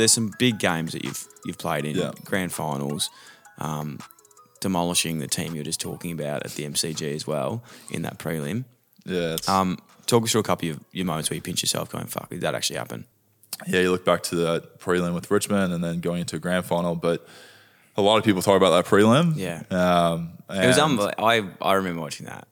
there's some big games that you've you've played in Yeah. grand finals, um, demolishing the team you're just talking about at the MCG as well in that prelim. Yeah, Um, talk us through a couple of your moments where you pinch yourself, going, "Fuck, did that actually happen?" yeah, you look back to that prelim with Richmond and then going into a grand final, but a lot of people talk about that prelim. Yeah. Um, It was unbelievable. I I remember watching that.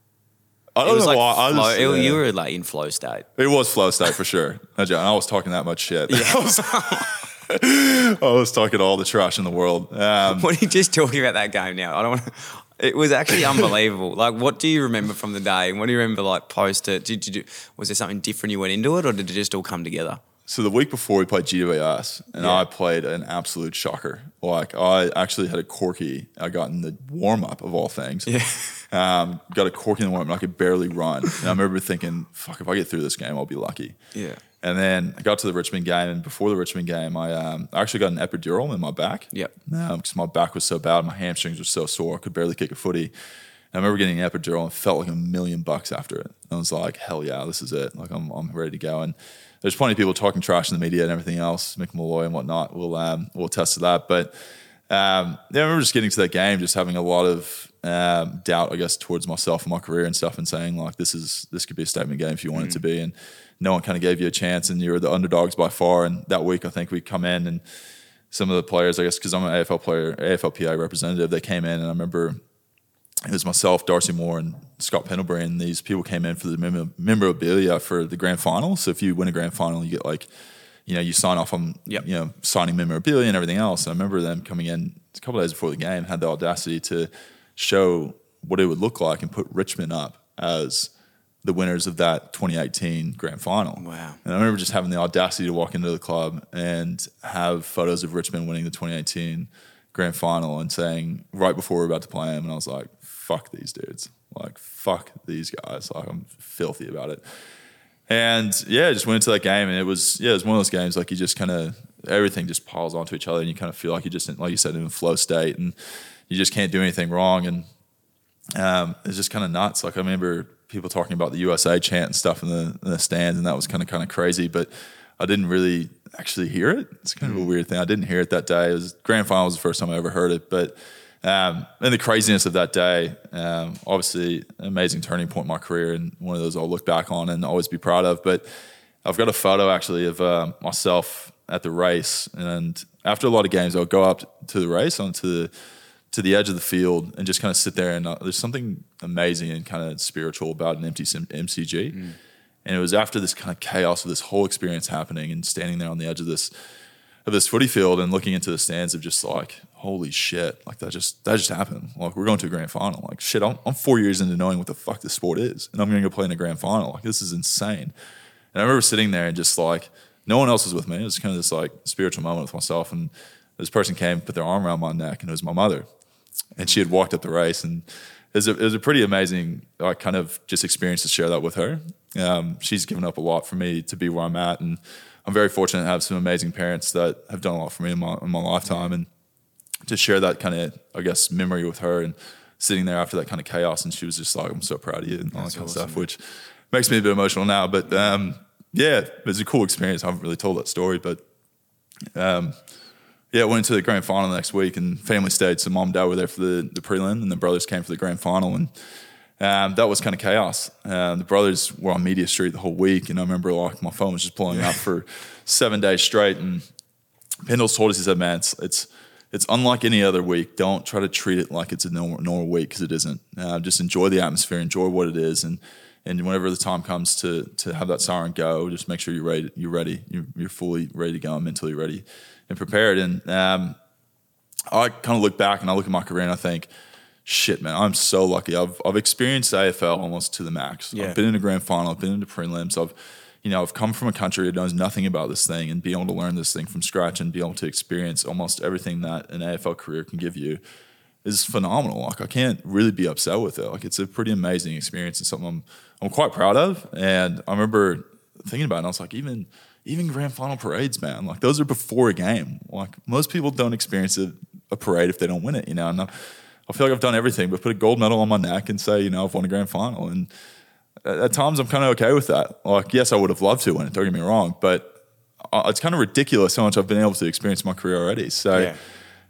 I don't was know like why. I flow, just, it- yeah. you were like in flow state. It was flow state for sure. No. I was talking that much shit. Was, I was talking all the trash in the world. Um, What are you just talking about that game now? I don't want. to... It was actually unbelievable. like, what do you remember from the day? And what do you remember like post it? Did you do? Was there something different you went into it, or did it just all come together? so the week before we played GWS, and Yeah. I played an absolute shocker. Like I actually had a corky. I got in the warm up of all things. Yeah. Um, got a corky in the warm up, and I could barely run. And I remember thinking, "Fuck, if I get through this game, I'll be lucky." Yeah. And then I got to the Richmond game, and before the Richmond game, I, um, I actually got an epidural in my back. Yep. Because my back was so bad, my hamstrings were so sore, I could barely kick a footy. And I remember getting an epidural and felt like a million bucks after it. And I was like, hell yeah, this is it. Like I'm, I'm ready to go. And there's plenty of people talking trash in the media and everything else, Mick Molloy and whatnot. We'll um, we'll attest to that. But um, yeah, I remember just getting to that game, just having a lot of um, doubt, I guess, towards myself and my career and stuff, and saying like, this is this could be a statement game if you want it to be. And no one kind of gave you a chance, and you were the underdogs by far. And that week, I think we come in and some of the players, I guess, because I'm an AFL player, AFLPA representative, they came in, and I remember it was myself, Darcy Moore, and Scott Pendlebury, and these people came in for the mem- memorabilia for the grand final. So if you win a grand final, you get like, you know, you sign off on, Yep. you know, signing memorabilia and everything else. And I remember them coming in a couple of days before the game, had the audacity to show what it would look like and put Richmond up as the winners of that 2018 grand final. Wow. And I remember just having the audacity to walk into the club and have photos of Richmond winning the 2018 grand final and saying right before we are about to play them, and I was like, fuck these dudes. Like, fuck these guys. Like, I'm filthy about it. And yeah, I just went into that game, and it was yeah, it was one of those games like you just kind of everything just piles onto each other, and you kind of feel like you just like you said in a flow state, and you just can't do anything wrong, and um, it's just kind of nuts. Like I remember people talking about the USA chant and stuff in the, in the stands, and that was kind of kind of crazy. But I didn't really actually hear it. It's kind of a weird thing. I didn't hear it that day. It was grand final was the first time I ever heard it. But um, and the craziness of that day, um, obviously, an amazing turning point in my career, and one of those I'll look back on and always be proud of. But I've got a photo actually of uh, myself at the race, and after a lot of games, I'll go up to the race onto the to the edge of the field and just kind of sit there. And uh, there's something amazing and kind of spiritual about an empty sim- MCG. And it was after this kind of chaos of this whole experience happening and standing there on the edge of this of this footy field and looking into the stands of just like, holy shit, like that just that just happened. Like we're going to a grand final. Like shit, I'm, I'm four years into knowing what the fuck this sport is, and I'm going to go play in a grand final. Like this is insane. And I remember sitting there and just like no one else was with me. It was kind of this like spiritual moment with myself. And this person came, put their arm around my neck, and it was my mother. And she had walked up the race, and it was a, it was a pretty amazing like kind of just experience to share that with her. Um, she's given up a lot for me to be where I'm at, and I'm very fortunate to have some amazing parents that have done a lot for me in my in my lifetime, and to share that kind of I guess memory with her and sitting there after that kind of chaos, and she was just like, "I'm so proud of you," and all that kind of stuff, which makes me a bit emotional now. But um, yeah, it was a cool experience. I haven't really told that story, but um, yeah, went into the grand final the next week, and family stayed. So mom and dad were there for the, the prelim, and the brothers came for the grand final, and um, that was kind of chaos. Uh, the brothers were on Media Street the whole week, and I remember like my phone was just blowing up for seven days straight. And Pendles told us, he said, "Man, it's it's it's unlike any other week. Don't try to treat it like it's a normal, normal week because it isn't. Uh, just enjoy the atmosphere, enjoy what it is, and and whenever the time comes to to have that siren go, just make sure you're ready. You're ready. You're, you're fully ready to go, and mentally ready and prepared. And um, I kind of look back and I look at my career and I think, shit, man, I'm so lucky. I've I've experienced AFL almost to the max. Yeah. I've been in a grand final. I've been into prelims. I've you know, I've come from a country that knows nothing about this thing and be able to learn this thing from scratch and be able to experience almost everything that an AFL career can give you is phenomenal. Like I can't really be upset with it. Like it's a pretty amazing experience and something I'm I'm quite proud of. And I remember thinking about it, and I was like, even even grand final parades, man, like those are before a game. Like most people don't experience a, a parade if they don't win it, you know. And I, I feel like I've done everything, but put a gold medal on my neck and say, you know, I've won a grand final. And at, at times I'm kind of okay with that. Like, yes, I would have loved to win it. Don't get me wrong, but uh, it's kind of ridiculous how much I've been able to experience my career already. So. Yeah.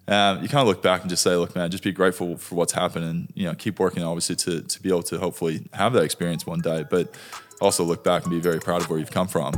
Um, you kind of look back and just say, look, man, just be grateful for what's happened and, you know, keep working obviously to, to be able to hopefully have that experience one day. But also look back and be very proud of where you've come from.